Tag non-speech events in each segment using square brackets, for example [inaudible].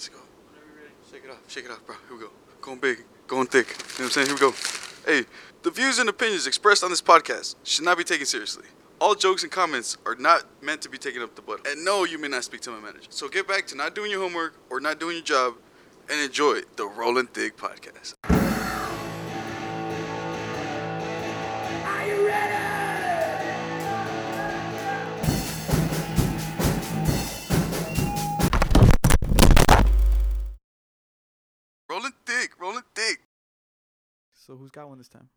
Let's go. Shake it off. Shake it off, bro. Here we go. Going big. Going thick. You know what I'm saying? Here we go. Hey, the views and opinions expressed on this podcast should not be taken seriously. All jokes and comments are not meant to be taken up the butt. And no, you may not speak to my manager. So get back to not doing your homework or not doing your job and enjoy the Rolling Thick podcast. So who's got one this time?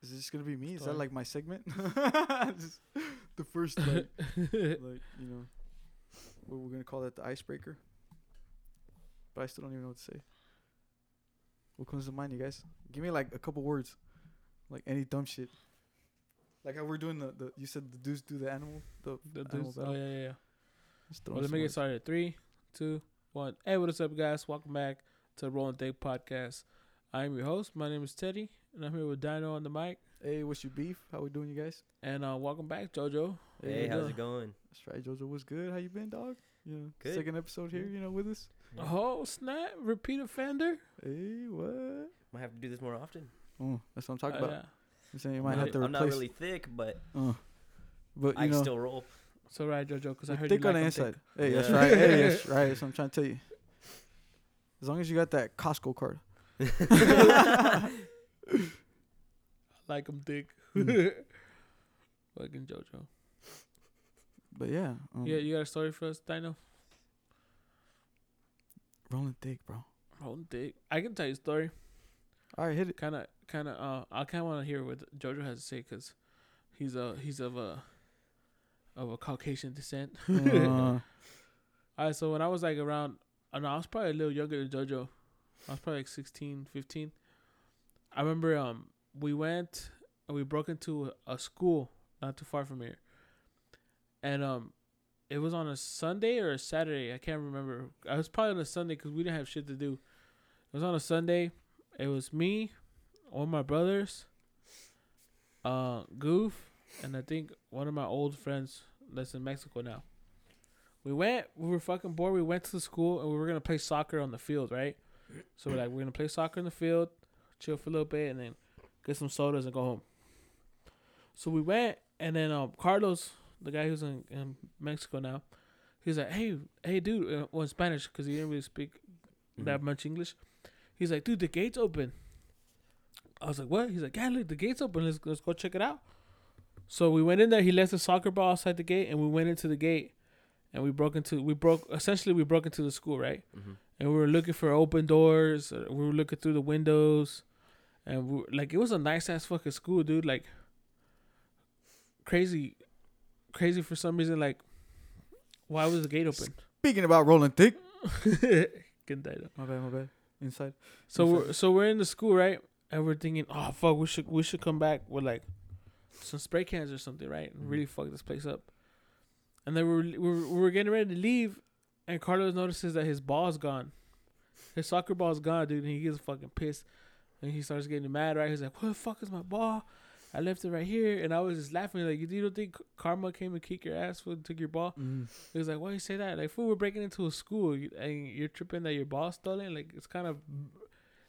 Is this gonna be me? Is that like my segment? [laughs] Just the first like, [laughs] like you know, what we're gonna call that the icebreaker. But I still don't even know what to say. What comes to mind, you guys? Give me like a couple words, like any dumb shit. Like how we're doing the, the you said the dudes do the animal the, The animal dudes- oh yeah, yeah, yeah. Well, let some me get words. started. Three, two, one. Hey, what is up, guys? Welcome back to Rolling Thick Podcast. I am your host. My name is Teddy, and I'm here with Dino on the mic. Hey, what's your beef? How we doing, you guys? And uh, welcome back, JoJo. Hey, what how's up? it going? That's right, Jojo. What's good? How you been, dog? You know, Good. second episode here. You know, with us. Oh snap! Repeat offender. Hey, what? Might have to do this more often. Oh, that's what I'm talking Uh, about. yeah. I'm saying you might I'm, have to not, I'm replace. not really thick, but uh, but I you can know, still roll. So right, JoJo, because I heard you're heard thick you on like the 'em inside. Hey, that's Yeah. right. Hey, that's [laughs] right. That's what I'm trying to tell you. As long as you got that Costco card. [laughs] thick. like 'em thick. Mm. Fucking JoJo. But yeah, um, Yeah, you got a story for us, Dino? rolling thick, bro. Rolling thick. I can tell you a story. All right, hit it. kind of kind of uh I kind of want to hear what Jojo has to say because he's a he's of a of a Caucasian descent. [laughs] Uh, All right, so when I was like around, I know I was probably a little younger than Jojo. I was probably like 16, 15. I remember um we went and we broke into a school not too far from here, and um it was on a Sunday or a Saturday. I can't remember. I was probably on a Sunday because we didn't have shit to do. It was on a Sunday. It was me, all my brothers, uh, Goof, and I think one of my old friends that's in Mexico now. We went. We were fucking bored. We went to the school and we were gonna play soccer on the field, right? So we're like, we're gonna play soccer in the field, chill for a little bit, and then get some sodas and go home. So we went, and then um, Carlos, the guy who's in, in Mexico now, he's like, hey, hey, dude, uh, well, in Spanish because he didn't really speak that much English. He's like, dude, the gate's open. I was like, what? He's like, yeah, look, the gate's open. Let's let's go check it out. So we went in there. He left the soccer ball outside the gate, and we went into the gate, and we broke into we broke essentially we broke into the school, right? Mhm. And we were looking for open doors. We were looking through the windows, and we were, like it was a nice ass fucking school, dude. Like crazy, crazy for some reason. Like, why was the gate open? speaking about rolling thick. Good day, though. My bad, my bad. Inside. So Inside. we're so we're in the school, right? And we're thinking, oh fuck, we should we should come back with like some spray cans or something, right? And Mhm. really fuck this place up. And then we were, we were we were getting ready to leave, and Carlos notices that his ball's gone. His soccer ball's gone, dude. And he gets fucking pissed, and he starts getting mad, right? He's like, "What the fuck is my ball? I left it right here." And I was just laughing, like, "You don't think karma came and kicked your ass when took your ball?" Mm. He was like, "Why you say that? Like, fool, we're breaking into a school, and you're tripping that your ball's stolen. Like, it's kind of,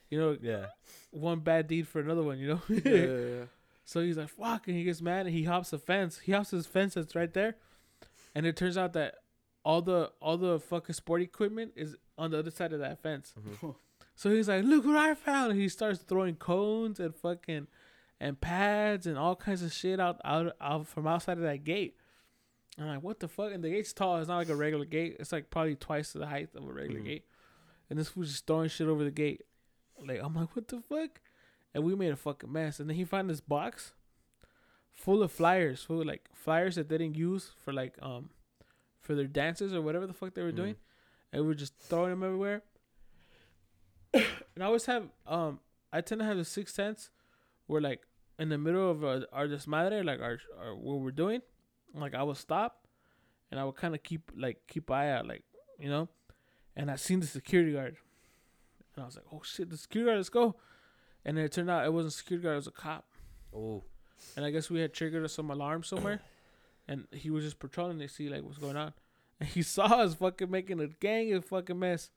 you know, Yeah. one bad deed for another one, you know." Yeah, yeah, yeah. [laughs] so he's like, "Fuck!" and he gets mad and he hops the fence. He hops his fence that's right there, and it turns out that all the all the fucking sport equipment is on the other side of that fence. Mhm. So he's like, "Look what I found!" And he starts throwing cones and fucking and pads and all kinds of shit out out out from outside of that gate. I'm like, "What the fuck?" And the gate's tall. It's not like a regular gate. It's like probably twice the height of a regular Mhm. gate. And this fool's just throwing shit over the gate. Like I'm like, "What the fuck?" And we made a fucking mess. And then he found this box full of flyers, full of like flyers that they didn't use for like um for their dances or whatever the fuck they were Mhm. doing and we were just throwing them everywhere. [coughs] and I always have um I tend to have the sixth sense where like in the middle of our, our desmadre, like our, our what we're doing, like I would stop and I would kind of keep like keep eye out, like you know, and I seen the security guard, and I was like, oh shit, the security guard, let's go, and then it turned out it wasn't a security guard, it was a cop, Oh. And I guess we had triggered some alarm somewhere, and he was just patrolling to see like what's going on, [laughs] and he saw us fucking making a gang of fucking mess.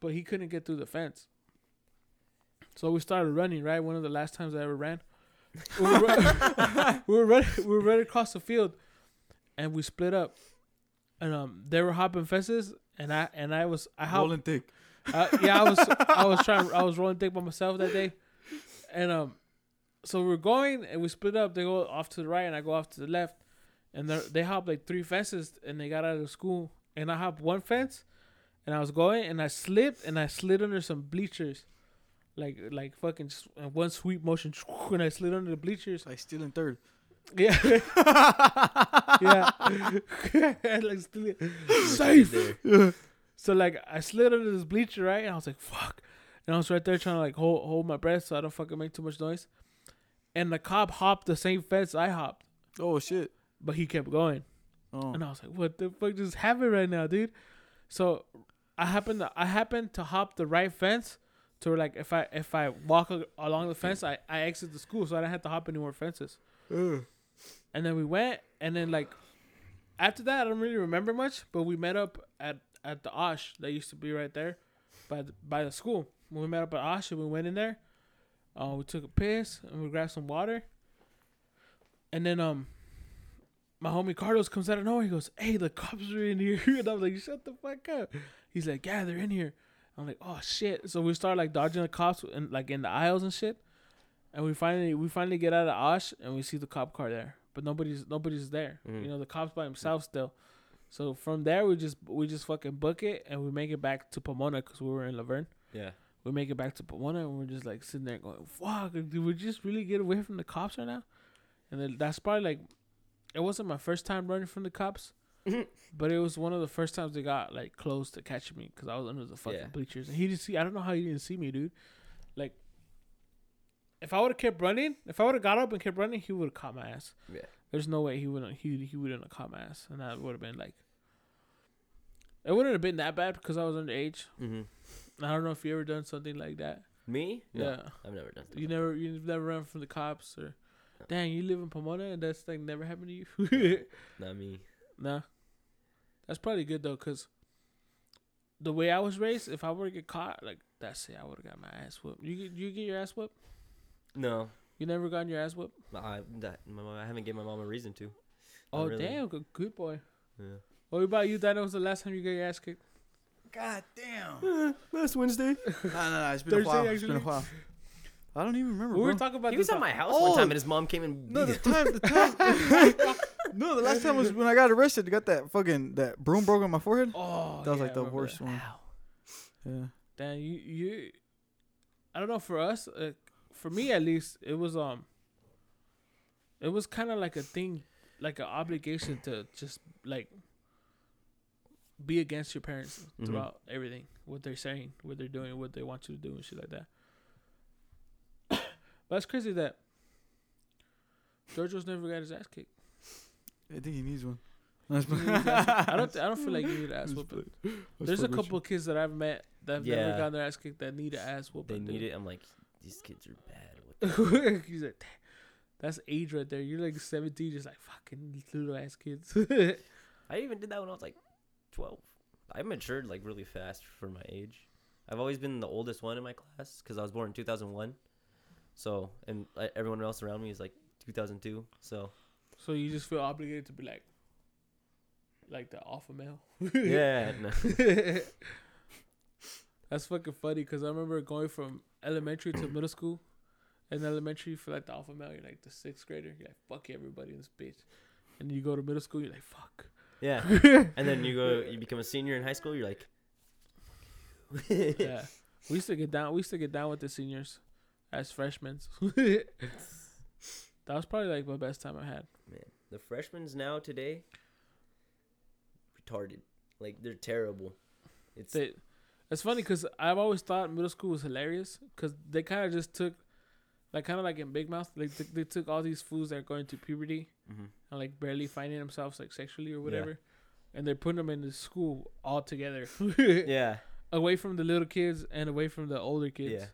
but he couldn't get through the fence. So we started running. Right, one of the last times I ever ran. We were, run- [laughs] we were running. We were running across the field, and we split up. And um, they were hopping fences, and I and I was I hopped. Rolling thick. Uh, yeah, I was I was trying I was rolling thick by myself that day, and um, so we we're going and we split up. They go off to the right and I go off to the left, and they they hop like three fences and they got out of school and I hopped one fence, and I was going and I slipped and I slid under some bleachers, like like fucking just one sweep motion [laughs] and I slid under the bleachers. I still in third. Yeah, [laughs] yeah, [laughs] like still safe. So like I slid under this bleacher, right? And I was like, fuck. And I was right there trying to like hold hold my breath so I don't fucking make too much noise. And the cop hopped the same fence I hopped, Oh shit. but he kept going. Oh. And I was like, what the fuck just happened right now, dude? So I happened to I happened to hop the right fence to like if I if I walk along the fence, I, I exit the school so I didn't have to hop any more fences. And then we went and then like after that I don't really remember much, but we met up at at the Osh that used to be right there by the, by the school. When we met up at Osh and we went in there, uh, we took a piss and we grabbed some water. And then um my homie Carlos comes out of nowhere. He goes, "Hey, the cops are in here." [laughs] And I'm like, "Shut the fuck up." He's like, "Yeah, they're in here." I'm like, "Oh shit!" So we start like dodging the cops and like in the aisles and shit. And we finally we finally get out of Osh and we see the cop car there, but nobody's nobody's there. Mhm. You know, the cops by himself still. So from there we just we just fucking book it and we make it back to Pomona because we were in La Verne. Yeah. We make it back to Pomona and we're just like sitting there going, "Fuck, did we just really get away from the cops right now?" And then that's probably like, it wasn't my first time running from the cops, but it was one of the first times they got like close to catching me because I was under the fucking Yeah. bleachers and he didn't see. I don't know how he didn't see me, dude. Like, if I would have kept running, if I would have got up and kept running, he would have caught my ass. Yeah. There's no way he wouldn't. He he wouldn't have caught my ass, and that would have been like. It wouldn't have been that bad because I was underage. hmm I don't know if you ever done something like that. Me? No, Yeah. I've never done. You never you've never run from the cops or No. dang, you live in Pomona and that's like never happened to you? [laughs] like- Not me. nah. That's probably good though, cause the way I was raised, if I were to get caught, like that's it, I would have got my ass whooped. You get you get your ass whooped? No, You never gotten your ass whooped? I that, my mom, I haven't given my mom a reason to. Not Oh really. damn, good, good boy. Yeah. What about you? That was the last time you got your ass kicked. God damn. Last Wednesday. [laughs] nah, nah, nah. It's been Thursday, a while. It's been a actually. while. I don't even remember. We were bro. talking about He this. was at my house Oh. one time, and his mom came and No, the beat time, the time. [laughs] no, the last time was when I got arrested. Got that fucking that broom broke on my forehead. Oh, That was yeah, like I the remember worst that. one. Yeah. Damn, you you. I don't know. For us, uh, for me at least, it was um. It was kind of like a thing, like an obligation to just like be against your parents Mhm. throughout everything, what they're saying, what they're doing, what they want you to do, and shit like that. [coughs] but it's crazy that Georgios never got his ass kicked. I think he needs one. That's He needs his ass kicked. I don't. Th- I don't feel like you need an ass That's whooping. There's a couple of kids that I've met that have never Yeah. gotten their ass kicked that need an ass They whooping. need it. I'm like, these kids are bad. [laughs] He's like, that's age right there. You're like 17, just like fucking little ass kids. [laughs] I even did that when I was like 12. I matured like really fast for my age. I've always been the oldest one in my class because I was born in 2001. So, and everyone else around me is like 2002. So, so you just feel obligated to be like, like the alpha male. yeah. [laughs] That's fucking funny because I remember going from elementary to middle school. In elementary, you feel like the alpha male. You're like the sixth grader. You're like, fuck everybody in this bitch. And you go to middle school, you're like, fuck. Yeah. [laughs] And then you go, you become a senior in high school. You're like, yeah. [laughs] We used to get down. We used to get down with the seniors as freshmen. [laughs] that was probably like my best time I had. man, the freshmen now today, retarded. Like they're terrible. It's They, it's funny because I've always thought middle school was hilarious because they kind of just took, like kind of like in Big Mouth, like they, they took all these fools that are going to puberty Mhm. and like barely finding themselves like sexually or whatever, and they're putting them in the school all together, [laughs] yeah, away from the little kids and away from the older kids, yeah.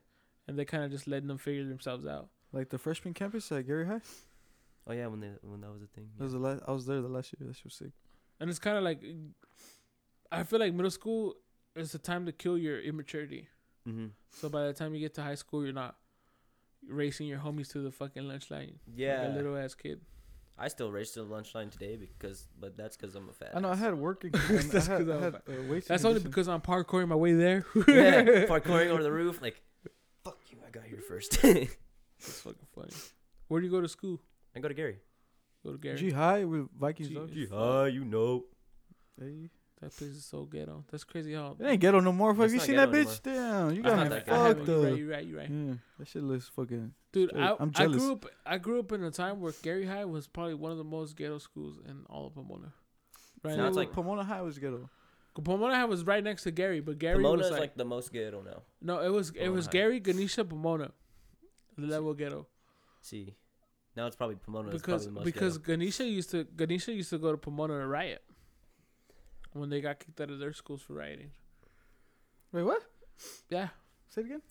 and they kind of just letting them figure themselves out. Like the freshman campus at Garey High. Oh yeah, when they when that was a thing. That was the last. I was there the last year. That shit was sick. And it's kind of like, I feel like middle school is the time to kill your immaturity. Mm-hmm. So by the time you get to high school, you're not racing your homies to the fucking lunch line. Yeah, like a little ass kid. I still raced to the lunch line today because, but that's because I'm a fat. I know I had working. [laughs] and I That's I I'm had, uh, wasting That's only because I'm parkouring my way there. [laughs] yeah, [laughs] parkouring over the roof. Like, fuck you, I got here first. I It's fucking funny. Where do you go to school? I go to Garey. Go to Garey. G high with Vikings. G- dog. G- hi, you know. Hey. That place is so ghetto. That's crazy how. It ain't ghetto no more. Have It's you seen that ghetto bitch? Damn, you got me that fucked haven't. You're right. up. You're right. You're right. Yeah, that shit looks fucking. Dude, Straight. I, I'm I grew up. I grew up in a time where Garey High was probably one of the most ghetto schools in all of Pomona. Right Now it's like- Pomona High was ghetto. Pomona High was right next to Garey, but Garey Pomona was like, like, the most ghetto now. no, it was it was High. Garey, Ganesha, Pomona, the level ghetto See, now it's probably Pomona. is because probably the most because ghetto. Ganesha used to Ganesha used to go to Pomona to riot when they got kicked out of their schools for rioting. Wait, what? Yeah, Say it again.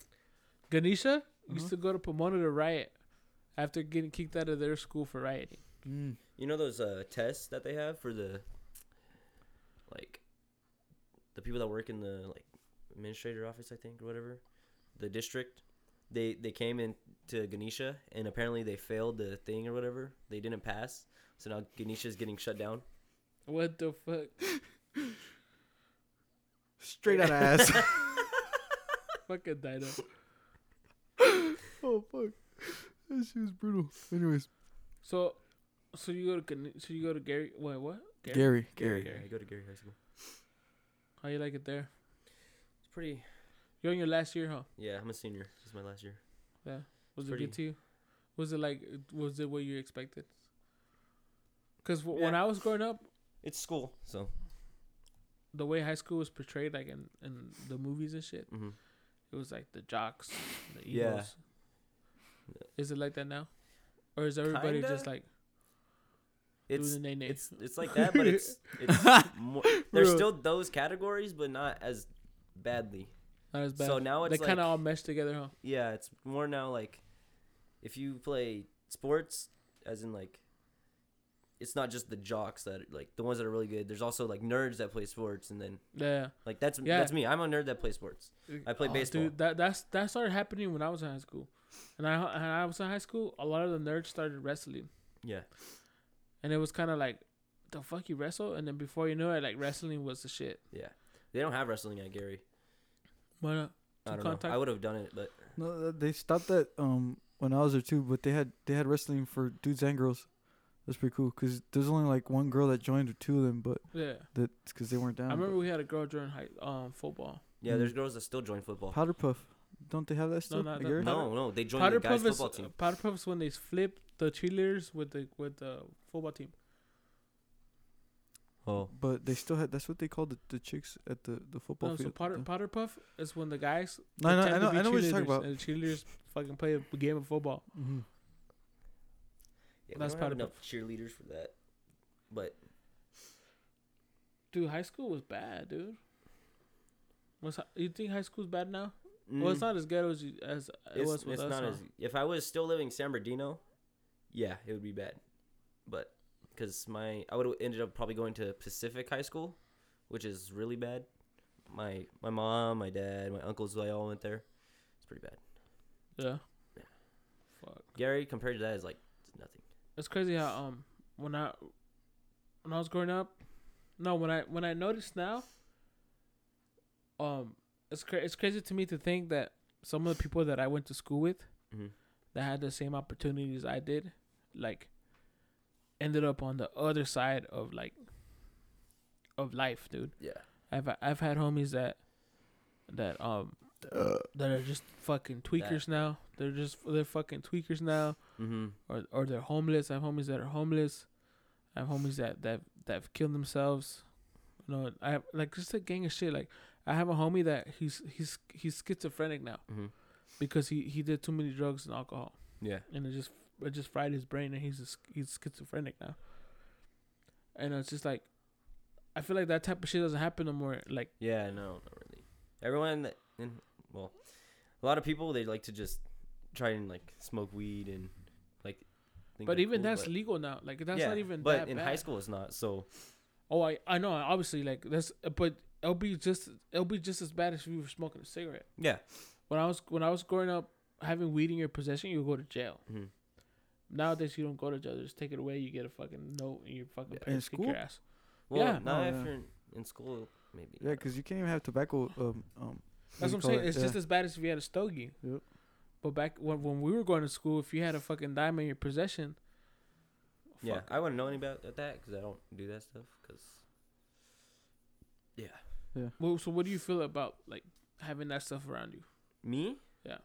Ganesha used Uh-huh. to go to Pomona to riot after getting kicked out of their school for rioting. Mm. You know those uh, tests that they have for the like the people that work in the like administrator office, I think, or whatever, the district. They they came in to Ganesha and apparently they failed the thing or whatever. They didn't pass, so now Ganesha is getting shut down. What the fuck? [laughs] Straight out of ass. [laughs] Fucking Dino. oh fuck. That shit was brutal. Anyways, So, so you go to so you go to Garey. Wait, what? Garey, Garey. Yeah, I go to Garey High School. How you like it there? It's pretty. You're in your last year, huh? Yeah, I'm a senior. This is my last year. Yeah. Was It's it pretty- good to you? Was it like? Was it what you expected? Because w- when I was growing up, It's school, so. The way high school was portrayed, like in in the movies and shit, hmm it was like the jocks, the Yeah. egos. Is it like that now, or is everybody just Kinda. like It's doing the nay it's it's like that, but it's [laughs] it's more. There's still those categories, but not as badly. not as bad? So now it's they it's kind of all mesh together, huh? Yeah, it's more now like if you play sports, as in like it's not just the jocks that like the ones that are really good. There's also like nerds that play sports, and then Yeah. like that's Yeah. that's me. I'm a nerd that plays sports. I play Oh, baseball. Dude, that that's that started happening when I was in high school, and I and I was in high school. A lot of the nerds started wrestling, Yeah, and it was kind of like, the fuck you wrestle, and then before you know it, like wrestling was the shit. yeah. They don't have wrestling at Garey. Why not? I don't know. I would have done it, but No, they stopped that um when I was there too, but they had they had wrestling for dudes and girls. That's pretty cool because there's only like one girl that joined or two of them, but Yeah, that's because they weren't down. I remember we had a girl join high um football. yeah, Mm. there's girls that still join football. Powder Puff, don't they have that still? not at no. No, no, they joined Powder the guys puff is football team. powder puff is when they flip the cheerleaders with the with the football team. Oh, But they still had. That's what they called the, the chicks at the the football No, so field. powder the- powder puff is when the guys. No, I know- pretend I know- I know what you're talking about. And the cheerleaders fucking play a game of football. Mhm. Yeah, That's have enough cheerleaders for that. But Dude, high school was bad, dude. What's you think high school's bad now? Well, it's mm, not as ghetto as, you, as it it's, was with it's us. not huh? as if I was still living San Bernardino, yeah, it would be bad. But because my I would have ended up probably going to Pacific High School, which is really bad. My my mom, my dad, my uncles, they all went there. It's pretty bad. yeah. Yeah. Fuck. Garey compared to that is like it's crazy how um when I when I was growing up, no when I when I noticed now, um it's cra- it's crazy to me to think that some of the people that I went to school with Mhm. that had the same opportunities I did, like, ended up on the other side of like of life, dude. Yeah. I've I've had homies that that um that are just fucking tweakers now. They're just they're fucking tweakers now Mm-hmm. or or they're homeless. I have homies that are homeless. I have homies that that that've killed themselves. You know, I have like just a gang of shit. Like I have a homie that he's he's he's schizophrenic now Mm-hmm. because he he did too many drugs and alcohol, Yeah. and it just it just fried his brain, and he's he's schizophrenic now. And it's just like, I feel like that type of shit doesn't happen no more. Like Yeah, no, not really. Everyone, that, and well, a lot of people they like to just try and like smoke weed and. Think but even cool, that's but- legal now. Like that's yeah, not even But that in bad. high school, it's not. So Oh, I I know. Obviously, like that's but it'll be just it'll be just as bad as if you were smoking a cigarette. Yeah. When I was when I was growing up, having weed in your possession, you go to jail. hmm Nowadays, you don't go to jail; they just take it away. You get a fucking note, and your fucking Yeah. parents kick school? your ass. Well, Yeah. not Oh, if yeah. you're in, in school, maybe. Yeah, because you can't even have tobacco. Um, um, That's what I'm saying. it? It's Yeah. just as bad as if you had a stogie. Yep. But back when when we were going to school, if you had a fucking dime in your possession, Yeah, I wouldn't know any about that because I don't do that stuff. Because yeah, yeah. Well, so what do you feel about like having that stuff around you? me. Yeah.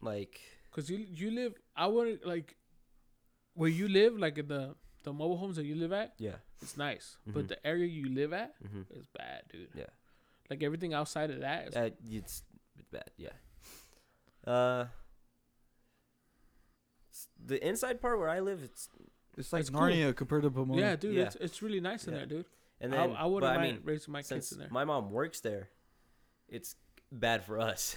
Like Cause you you live, I wouldn't like where you live, like in the the mobile homes that you live at. yeah. It's nice, Mhm. but the area you live at Mm-hmm. is bad, dude. Yeah. Like everything outside of that is Uh, it's it's bad. Yeah. Uh. The inside part where I live, it's it's like It's cool. Narnia compared to Pomona. yeah, dude. Yeah. It's it's really nice in Yeah. there, dude. and then I wouldn't but I mean, raising my kids since in there. my mom works there, it's bad for us.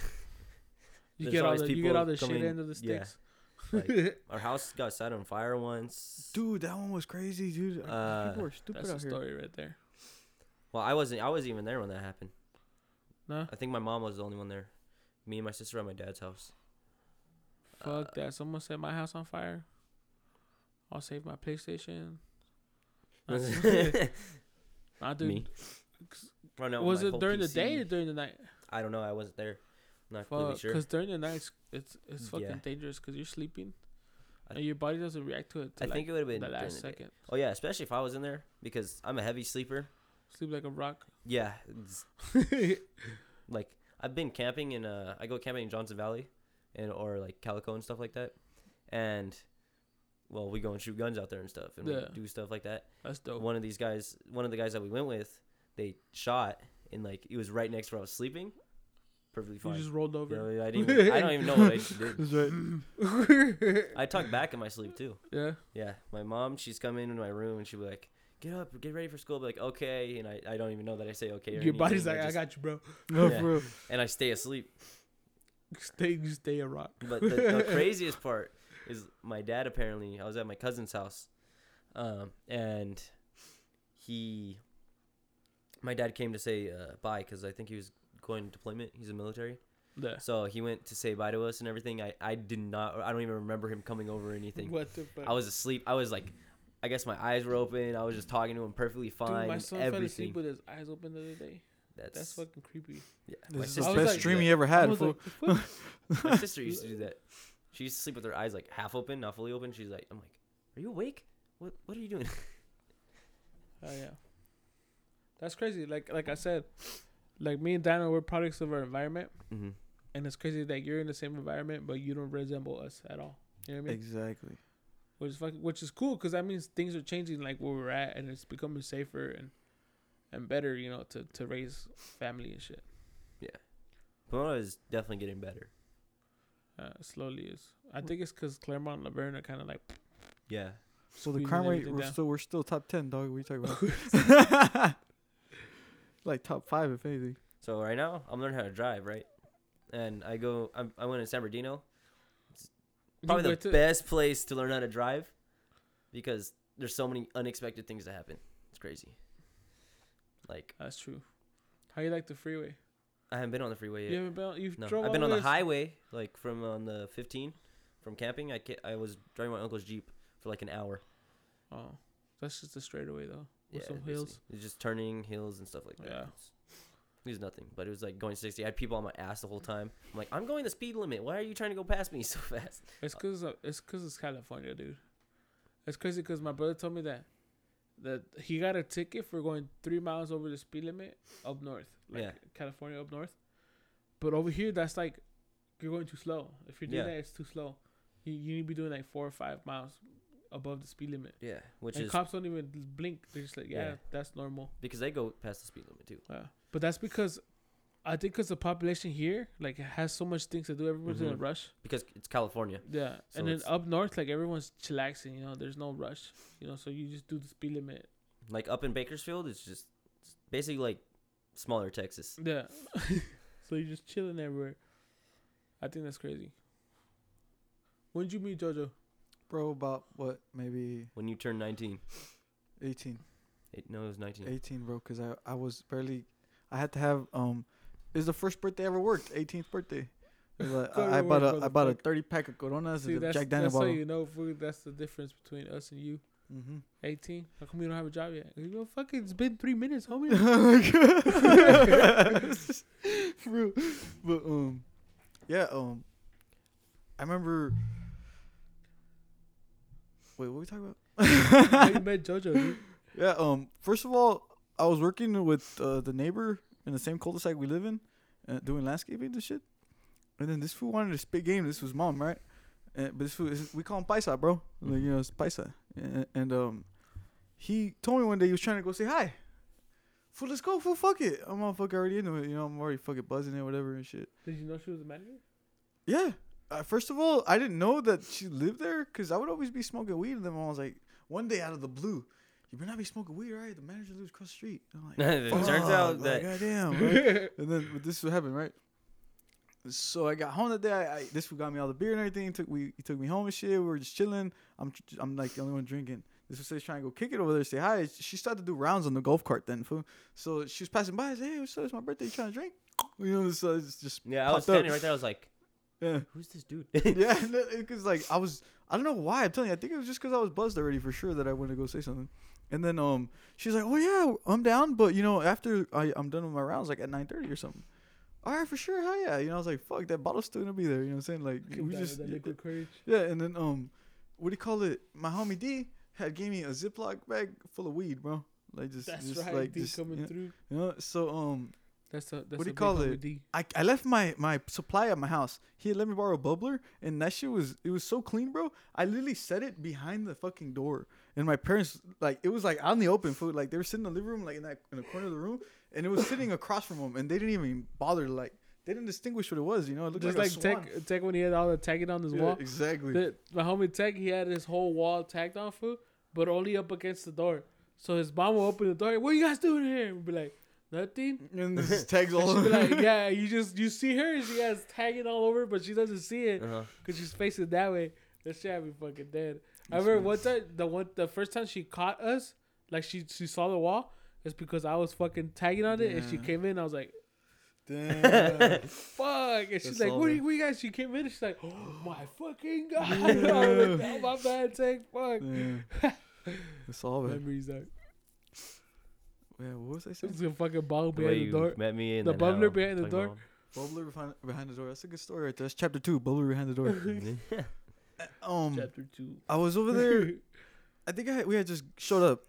You [laughs] get all the you get all the shit coming- end of the yeah. sticks. like [laughs] our house got set on fire once. Dude, that one was crazy, dude. Uh, People are stupid That's the out here. story right there. Well, I wasn't. I wasn't even there when that happened. No, I think my mom was the only one there. Me and my sister at my dad's house. fuck Uh, that. Someone set my house on fire. I'll save my PlayStation. [laughs] Nah, dude. Me. Run out Was it during the day or during the night? I don't know. I wasn't there. I'm not completely sure. because during the night, it's it's fucking Yeah. dangerous because you're sleeping, I- and your body doesn't react to it. I till, think it would have been the last the day. second. Oh yeah, especially if I was in there because I'm a heavy sleeper. Sleep like a rock. Yeah, [laughs] like I've been camping in uh I go camping in Johnson Valley, and or like Calico and stuff like that, and well we go and shoot guns out there and stuff and Yeah. we do stuff like that. That's dope. One of these guys, one of the guys that we went with, they shot and like it was right next to where I was sleeping, perfectly you fine. just rolled You over. know, I didn't. [laughs] Even, I don't even know what I did. [laughs] That's right. I talk back in my sleep too. yeah. Yeah, my mom, she's come into my room and she'll be like, "Get up, get ready for school." I'll be like, "Okay," and I, I don't even know that I say okay. Or Your body's like, I just- got you, bro. [laughs] No, Yeah. for real. and I stay asleep. Stay, stay a rock. But the, the [laughs] craziest part is my dad. Apparently, I was at my cousin's house, um, and he, my dad came to say uh, bye because I think he was going to deployment. He's in the military, Yeah. so he went to say bye to us and everything. I, I did not. I don't even remember him coming over or anything. What the fuck? I was asleep. I was like, I guess my eyes were open. I was just talking to him perfectly fine. Dude, my and son fell everything. asleep with his eyes open the other day. That's, That's fucking creepy. yeah. My This is the sister was best like- dream used you ever had. like, [laughs] My sister used to do that. She used to sleep with her eyes like half open, not fully open. She's like, I'm like, are you awake? What What are you doing? [laughs] Oh yeah. That's crazy. Like like I said, like me and Daniel, we're products of our environment, mm-hmm. and it's crazy that you're in the same environment, but you don't resemble us at all. You know what I mean? Exactly. Which is fucking, which is cool because that means things are changing, like where we're at, and it's becoming safer and and better, you know, to to raise family and shit. Yeah, Pomona is definitely getting better. Uh, slowly is. I think it's because Claremont and La Verne are kind of like Yeah. So the crime rate, we're down. still we're still top ten, dog. What are you talking about? [laughs] [laughs] like top five, if anything. So right now, I'm learning how to drive, right? And I go, I'm, I went to San Bernardino. Probably the to- best place to learn how to drive because there's so many unexpected things that happen. It's crazy. Like That's true. How you like the freeway? I haven't been on the freeway yet. You haven't been. on- You've No, I've been on the way- highway, like from on the 15, from camping. I I was driving my uncle's jeep for like an hour. Oh, that's just a straightaway though. With yeah, some hills. It's just turning hills and stuff like that. Yeah. It's- It was nothing, but it was like going 60. I had people on my ass the whole time. I'm like, I'm going the speed limit. Why are you trying to go past me [laughs] so fast? It's cause of, it's cause it's California, dude. It's crazy cause my brother told me that that he got a ticket for going three miles over the speed limit up north, like Yeah. California up north. But over here, that's like you're going too slow. If you're doing Yeah. that, it's too slow. You, you need to be doing like four or five miles above the speed limit. Yeah, which and is cops don't even blink. They're just like, yeah, Yeah. that's normal. because they go past the speed limit too. Yeah. But that's because I think because the population here like has so much things to do. Everyone's in a Mhm. rush. Because it's California. Yeah, So and then up north, like everyone's chillaxing. You know, there's no rush. You know, so you just do the speed limit. Like up in Bakersfield, it's just it's basically like smaller Texas. Yeah. [laughs] so you're just chilling everywhere. I think that's crazy. When did you meet JoJo? Bro, about what? Maybe When you turn 19, 18. Eight, no, it was 19. 18, bro, because I, I was barely. I had to have. um. It's the first birthday I ever worked. 18th birthday. Like, [laughs] I, I bought a I bought a 30 pack of Coronas See, and a that's, Jack Daniel that's how you know, food. That's the difference between us and you. Mm-hmm. 18. How come you don't have a job yet? You go, fucking, it's been three minutes, homie. [laughs] [laughs] Bro, but um, yeah, um, I remember. Wait, what were we talking about? [laughs] How you met JoJo, dude? [laughs] Yeah. Um. First of all, I was working with uh, the neighbor in the same cul-de-sac we live in, uh, doing landscaping and shit. And then this fool wanted to spit game. This was mom, right? And, but this fool, is, we call him Paisa, bro. Like you know, it's Paisa. And, and um, he told me one day he was trying to go say hi. Fool, let's go. Fool, fuck it. I'm fucking already into it. You know, I'm already fucking buzzing it, whatever and shit. Did you know she was a manager? Yeah. Uh, first of all, I didn't know that she lived there because I would always be smoking weed. And then I was like, one day out of the blue, you better not be smoking weed, right? The manager lives across the street. I'm like, [laughs] it turns Fuck, out like, that goddamn, right? [laughs] and then but this is what happened, right? So I got home that day. I, I this fool got me all the beer and everything. Took we he took me home and shit. We were just chilling. I'm tr- I'm like the only one drinking. This was says trying to go kick it over there, say hi. She started to do rounds on the golf cart then, fool. So she was passing by. I said, "Hey, what's up? It's my birthday. You trying to drink?" [laughs] You know, so it's just yeah, I was popped up. standing right there. I was like, Yeah, "Who's this dude?" [laughs] [laughs] yeah. Because like I was, I don't know why. I'm telling you, I think it was just because I was buzzed already for sure that I went to go say something. And then um, she's like, "Oh yeah, I'm down, but you know, after I I'm done with my rounds, like at 9:30 or something." All right, for sure, hell yeah. You know, I was like, "Fuck, that bottle's still gonna be there." You know what I'm saying? Like we just courage. yeah. And then um, what do you call it? My homie D had gave me a Ziploc bag full of weed, bro. Like just That's just right, like D just, coming you know, through. you know, so um. That's a that's what do you call it? I left my my supply at my house. He let me borrow a bubbler, and that shit was it was so clean, bro. I literally set it behind the fucking door, and my parents like it was like out in the open food. Like they were sitting in the living room, like in that in the corner of the room, and it was sitting across from them, and they didn't even bother to like they didn't distinguish what it was. You know, it looked Just like, like. Tech, Tech when he had all the tagging on his Yeah, wall. exactly. The, my homie Tech, he had his whole wall tagged on food, but only up against the door. So his mom will open the door. What are you guys doing here? And be like, nothing. and [laughs] this is tags all over. like, [laughs] yeah, you just you see her, and she has tagging all over, but she doesn't see it uh-huh. because she's facing that way. That shit had me fucking dead. I remember one time, the one the first time she caught us, like she she saw the wall, it's because I was fucking tagging on it, and she came in. I was like, Damn. [laughs] fuck, and she's That's like, what, do you, what you guys? She came in, and she's like, oh my fucking god, was like, oh my bad, Tech, fuck. Yeah. That's all, man. Memories out. Yeah, what was I saying? It's a fucking ball The behind the you door. met me and The then bubbler behind the time door. gone. Bubbler behind, behind the door. That's a good story right there. That's chapter two. Bubbler behind the door. [laughs] um, Chapter two. I was over there. [laughs] I think I had, we had just showed up.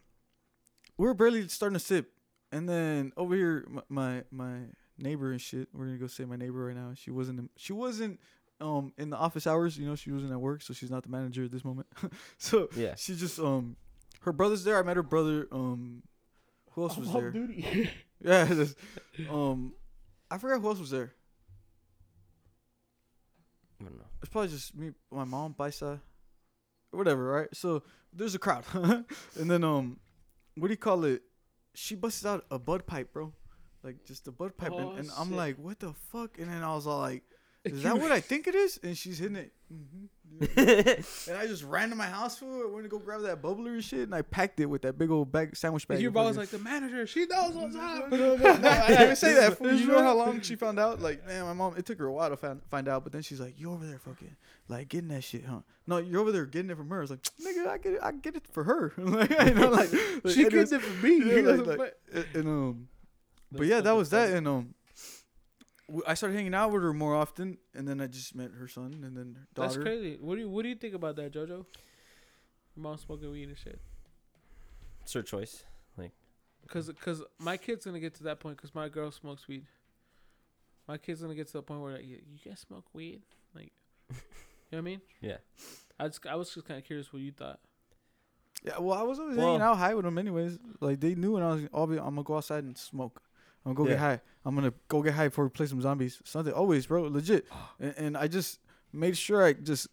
We were barely starting to sip, and then over here, my my, my neighbor and shit. We're gonna go say my neighbor right now. She wasn't. in- She wasn't um in the office hours. You know, she wasn't at work, so she's not the manager at this moment. [laughs] so Yeah. she just um, her brother's there. I met her brother. Um, who else was I'm there? duty. [laughs] Yeah, just, um, I forgot who else was there. I don't know. It's probably just me, my mom, Paisa, or whatever, right? So there's a crowd, [laughs] and then um, what do you call it? She busts out a bud pipe, bro, like just a bud pipe, Oh, and, and I'm like, what the fuck? And then I was all like, is that what I think it is? And she's hitting it, hmm [laughs] and I just ran to my house for it. Went to go grab that bubbler and shit, and I packed it with that big old bag sandwich bag. Your of boss was like the manager. She knows what's [laughs] no, up. no, no, no, I didn't say that. fool. It's [laughs] You know how long she found out? Like, man, my mom. It took her a while to find, find out, but then she's like, "You over there, fucking, like getting that shit, huh? No, you're over there getting it from her." I was like, "Nigga, I get it. I get it for her." like, you know, like, like, She gets it for me. yeah, He like- like, and um, but yeah, that was that, funny. and um. W- I started hanging out with her more often, and then I just met her son, and then her That's daughter. crazy. What do you What do you think about that, JoJo? Your mom smoking weed and shit. It's her choice. like. Cause, cause my kid's gonna get to that point. Cause my girl smokes weed. My kid's gonna get to the point where like, you, you guys smoke weed, like, [laughs] you know what I mean? Yeah. I just, I was just kind of curious what you thought. Yeah, well, I was always Well- hanging out high with them anyways. Like they knew, and I was, I'll be, I'm gonna go outside and smoke. I'm gonna go get high. I'm gonna go get high before we play some zombies. Something always, bro, legit. and, and I just made sure I just,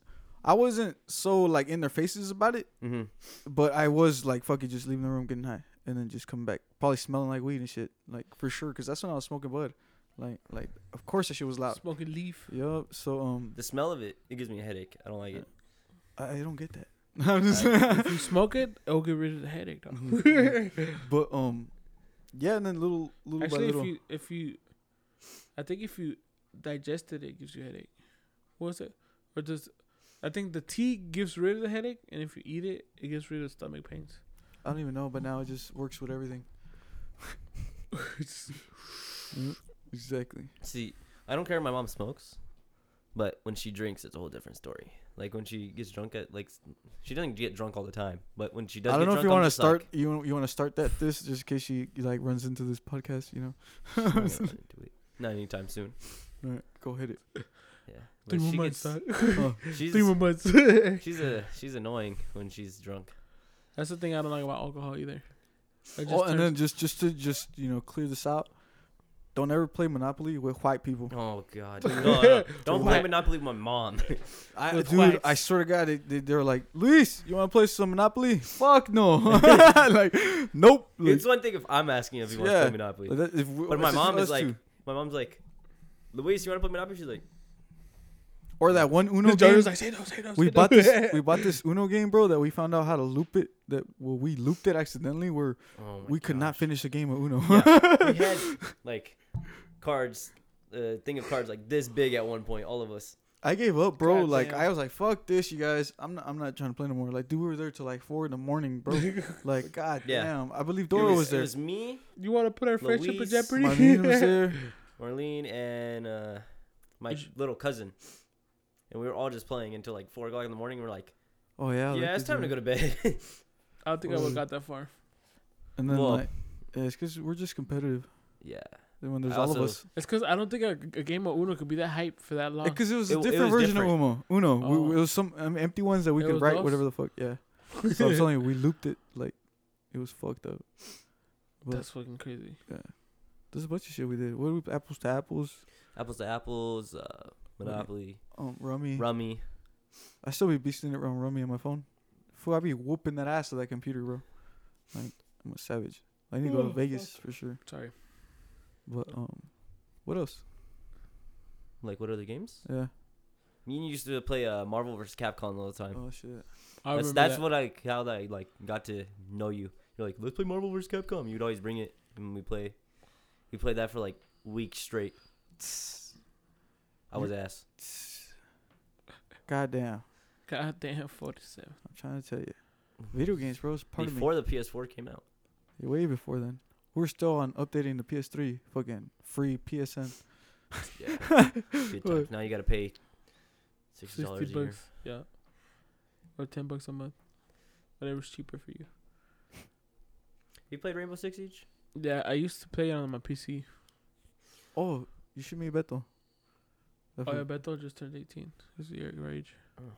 I wasn't so like in their faces about it, Mm-hmm. but I was like fucking just leaving the room getting high and then just coming back, probably smelling like weed and shit, like for sure, cause that's when I was smoking bud. Like, like of course that shit was loud. Smoking leaf. Yup. So um, The smell of it, it gives me a headache. I don't like it. I, I don't get that. [laughs] I'm just if you [laughs] smoke it, it'll get rid of the headache. Though. [laughs] But um, yeah, and then little little Actually, by if you if you, I think if you digest it, it gives you a headache. What's it? Or does I think the tea gives rid of the headache, and if you eat it, it gets rid of stomach pains. I don't even know, but now it just works with everything. [laughs] [laughs] Exactly. See, I don't care if my mom smokes, but when she drinks, it's a whole different story. Like when she gets drunk at like, she doesn't get drunk all the time, but when she does, I don't get know if you want to start. Like, you want you want to start that this just in case she like runs into this podcast. You know. [laughs] Not gonna [laughs] do it. Not anytime soon. Alright, go hit it. Yeah, [laughs] Three more months. gets, son. she's Three more months. she's a she's annoying when she's drunk. That's the thing I don't like about alcohol either. Just Oh, and turns- then just just to just you know clear this out. Don't ever play Monopoly with white people. Oh God, [laughs] no, no. don't play Monopoly with my mom. [laughs] I, With dude, whites. I swear to God, they, they, they were like, Luis, you want to play some Monopoly? [laughs] Fuck no. like, nope. Like, it's one thing if I'm asking if he want to Yeah. play Monopoly, that- if we- but my it's mom is like, two. my mom's like, Luis, you want to play Monopoly? She's like, or that one Uno the game. was like, say no, say no. we say bought no. this. We bought this Uno game, bro. That we found out how to loop it. That well, we looped it accidentally. Where oh my we could not finish a game of Uno. Yeah, we had like cards, uh, thing of cards like this big at one point. All of us. I gave up, bro. God like damn. I was like, fuck this, you guys. I'm not. I'm not trying to play no more. Like, dude, we were there till like four in the morning, bro. [laughs] like, god Yeah. damn. I believe Dora was, It there. was me, You want to put our friendship in jeopardy? Marlene was there. [laughs] Marlene, and uh, my little cousin. And we were all just playing until like four o'clock in the morning. We're like, Oh yeah. yeah, like it's time to go to bed. [laughs] I don't think I would have got that far. And then Well- like, yeah, it's because we're just competitive. yeah. Then when there's I all of us, It's because I don't think a, a game of Uno could be that hype for that long. because it was a It- it different was version different. of Uno. Uno. Oh. We, it was some um, empty ones that we It could was write those? whatever the fuck. Yeah. [laughs] So I'm telling you, we looped it like it was fucked up. But That's fucking crazy. Yeah. There's a bunch of shit we did. What did we apples to apples? Apples to apples, uh, Monopoly, Um, rummy. Rummy. I still be beasting it around rummy on my phone. Fool, I be whooping that ass of that computer, bro. Like I'm a savage. I need to go to Oh, Vegas for sure. Sorry. But um, what else? Like what other games? Yeah. Me and you used to play uh, Marvel vs. Capcom all the time. Oh shit. I that's remember that's that. what I how I like got to know you. You're like, let's play Marvel vs. Capcom. You'd always bring it and we play. We played that for like weeks straight. I was ass. [laughs] God damn. God damn, 47. I'm trying to tell you. Video games, bro, is part of it. Before the PS4 came out. of. Way before then. We're still on updating the PS3. Fucking free PSN. Yeah. Good [laughs] times. Now you gotta pay sixty dollars a year. bucks. Yeah. Or 10 bucks a month. Whatever's cheaper for you. You played Rainbow Six Siege? Yeah, I used to play it on my PC. Oh, you should meet Beto. That Oh, yeah, Beto just turned 18. He's your your age. Oh.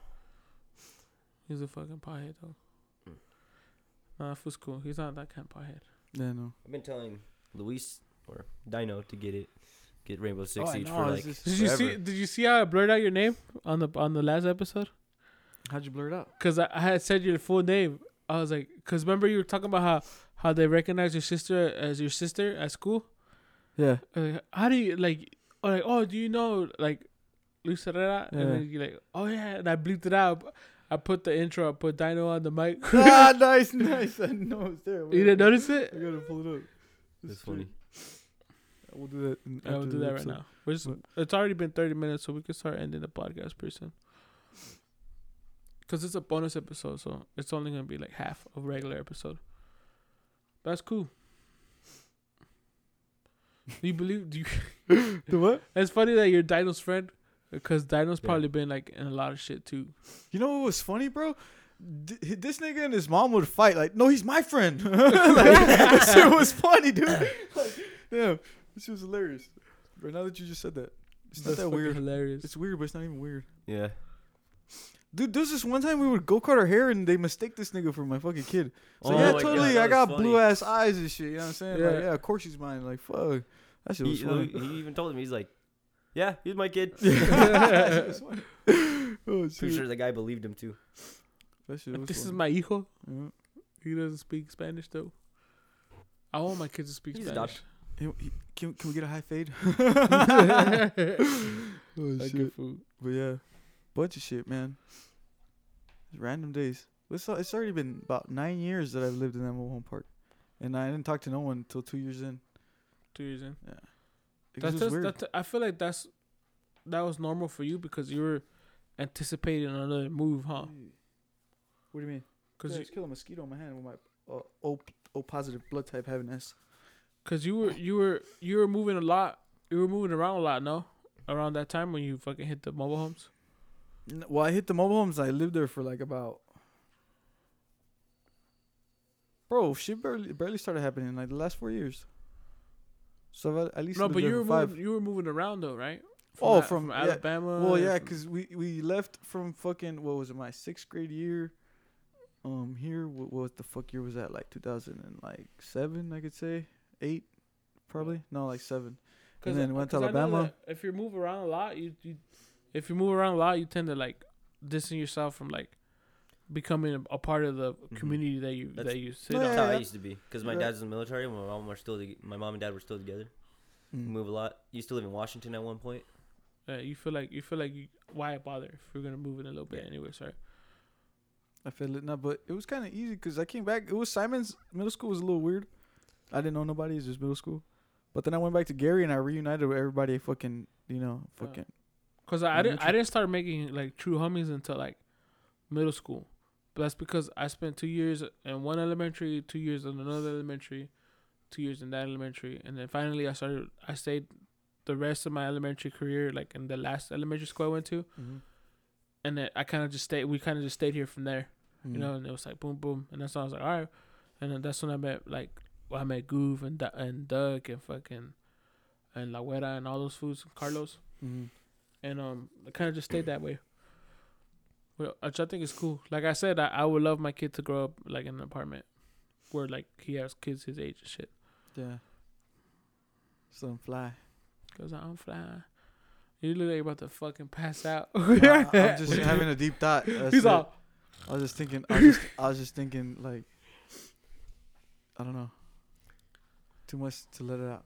He's a fucking pothead, though. Mm. Nah, fool's cool. He's not that kind of pothead. Yeah, no. I've been telling Luis or Dino to get it, get Rainbow Six Oh, I Siege for like just- Did you see? Did you see how I blurred out your name on the on the last episode? How'd you blur it out? Cause I, I had said your full name. I was like, cause remember you were talking about how how they recognize your sister as your sister at school. Yeah. Like, how do you like? Oh, like, oh, do you know like Luis Herrera? Yeah. And then you're like, oh yeah, and I bleeped it out. I put the intro. I put Dino on the mic. [laughs] ah, [laughs] nice, nice. I know it's there. you didn't notice it? I gotta pull it up. That's funny. We'll do that. In, I will do that right now. We're just, What? it's already been 30 minutes, so we can start ending the podcast pretty soon. Because it's a bonus episode, so it's only going to be like half of regular episode. That's cool. Do you believe? Do you? [laughs] The what? It's funny that you're Dino's friend, because Dino's Yeah. probably been like in a lot of shit too. You know what was funny, bro? D- this nigga and his mom would fight. Like, no, he's my friend. [laughs] like, that [laughs] shit was funny, dude. Like, damn, this shit was hilarious. Right now that you just said that, it's not that weird. Hilarious. It's weird, but it's not even weird. Yeah. Dude, there was this one time we would go cut our hair and they mistake this nigga for my fucking kid. So Oh yeah, my God, totally. I got funny. blue ass eyes and shit. You know what I'm saying? Like, Yeah. yeah, of course he's mine. Like, fuck. That shit He, was funny. he even told him he's like, yeah, he's my kid. that shit was funny. oh, shit. Pretty sure the guy believed him too. That shit was This is funny. my hijo. Yeah. He doesn't speak Spanish though. I want my kids to speak He's Spanish. Hey, he- Can, can we get a high fade? I [laughs] [laughs] oh, get shit. food. But yeah, bunch of shit, man. Random days. It's al- it's already been about nine years that I've lived in that mobile home park, and I didn't talk to no one until two years in. Two years in. It That's just, just weird. that's, I feel like that's that was normal for you because you were anticipating another move, huh? What do you mean? Because Because I just killed a mosquito on my hand with my uh, O O positive blood type having S. Cause you were you were you were moving a lot. You were moving around a lot, no? Around that time when you fucking hit the mobile homes. N- Well, I hit the mobile homes. I lived there for like about. Bro, shit barely barely started happening like the last four years. So at least No, but you were five. moving, you were moving around though, right? Oh, A- from- yeah. Alabama. Well, yeah, cause we we left from fucking what was it my sixth grade year. Um, here what, what the fuck year was that? Like two thousand and like seven, I could say eight, probably no like seven. and I- then went to I Alabama. If you move around a lot, you, you if you move around a lot, you tend to like distance yourself from like becoming a, a part of the community that you Mm-hmm. That's- that you sit No, on. That's yeah, how I used to be. Because my Yeah. dad's in the military. My mom were still. To, my mom and dad were still together. Mm. move a lot. You used to live in Washington at one point. Yeah, you feel like you feel like you, why bother if we're gonna move in a little bit anyway. Sorry. I feel it now, but it was kind of easy because I came back. It was Simon's middle school was a little weird. I didn't know nobody. It's just middle school. But then I went back to Garey and I reunited with everybody. Fucking, you know, Uh, fucking. Cause I, I didn't I didn't start making like true homies until like middle school. But that's because I spent two years in one elementary, two years in another elementary, two years in that elementary, and then finally I started. I stayed the rest of my elementary career like in the last elementary school I went to, and then I kind of just stayed. We kind of just stayed here from there, Mm-hmm. you know. And it was like boom, boom, and that's when I was like, all right. And then that's when I met like well, I met Goof and and Doug and fucking and La Güera and all those fools, Carlos hmm and um, I kind of just stayed that way. Well, uh, which I think is cool. Like I said, I, I would love my kid to grow up like in an apartment where like he has kids his age and shit. Yeah. Some fly. Cause I'm flying. You look like you're about to fucking pass out. [laughs] I, am just [laughs] having a deep thought. That's He's it. all. I was just thinking. I was just, I was just thinking like. I don't know. Too much to let it out.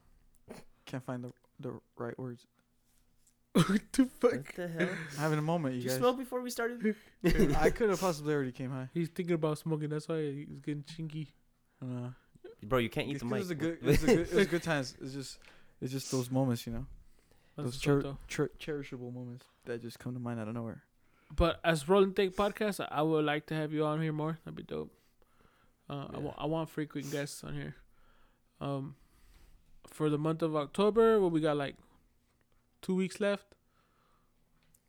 Can't find the the right words. [laughs] the fuck? What the hell? Having a moment, you Did you guys. smoke before we started? [laughs] I could have possibly already came high. He's thinking about smoking. That's why he's getting chinky. I. Bro, you can't eat It's the 'cause mic. It was a good. It was a good. It was good times. It's just. It's just those moments, you know. That's those cher- cher- cherishable moments that just come to mind out of nowhere. But as Rolling Thick Podcast, I- I would like to have you on here more. That'd be dope. Uh, I Yeah. want I want frequent guests on here. Um, for the month of October, what we got like two weeks left.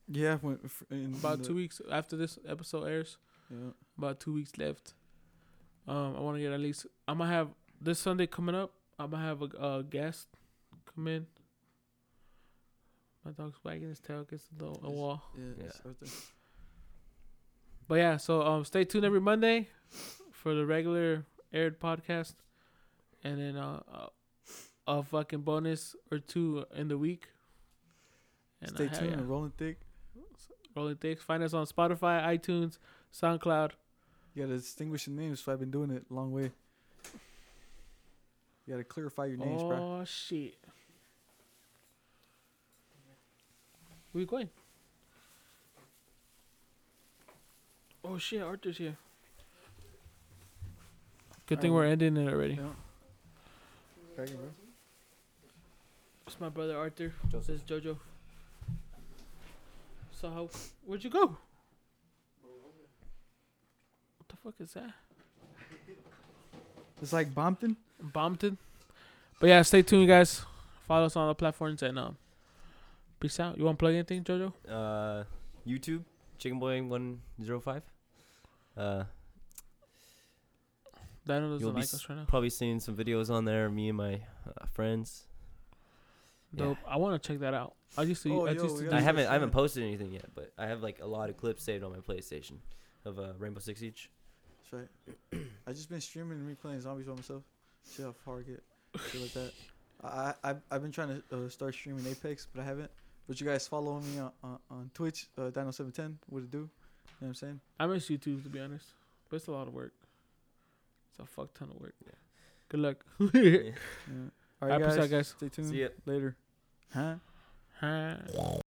Yeah, when, f- in, About the- two weeks after this episode airs. Yeah. About two weeks left. Um, I want to get at least. I'm gonna have this Sunday coming up. I'm gonna have a, a guest come in. My dog's wagging his tail against the a wall. Yeah. Yeah. it's right there. But yeah, so um, stay tuned every Monday for the regular aired podcast, and then uh, uh, a fucking bonus or two in the week. And Stay uh, tuned. yeah. Rolling thick. Rolling Thick. Find us on Spotify, iTunes, SoundCloud. You gotta distinguish the names. So I've been doing it a long way. You gotta clarify your names, oh bro. Oh shit! Where you going? Oh shit! Arthur's here. Good thing we're ending it already. Yeah. Cracking, bro. It's my brother Arthur. This is Jojo. So how? Where'd you go? What the fuck is that? It's like Bompton. Bompton. But yeah, stay tuned, you guys. Follow us on the platforms and um, peace out. You want to plug anything, Jojo? Uh, YouTube, Chicken Boy one zero five. Uh, Dino doesn't You'll be like us right now. probably seeing some videos on there. Me and my uh, friends. Yeah. Dope. I want to check that out. I used to. Oh, I yo, used we to. gotta I haven't I haven't posted anything yet, but I have like a lot of clips saved on my PlayStation of uh, Rainbow Six Siege. That's right. [clears throat] I just been streaming and replaying zombies by myself. See how far I get. Shit like that. I I I've, I've been trying to uh, start streaming Apex, but I haven't. But you guys follow me on on, on Twitch, uh, Dino710. What it do? You know what I'm saying? I miss YouTube to be honest, but it's a lot of work. It's a fuck ton of work. Good luck. [laughs] Yeah. All right, Episode, guys. guys. Stay tuned. See ya. Later. Huh? Huh?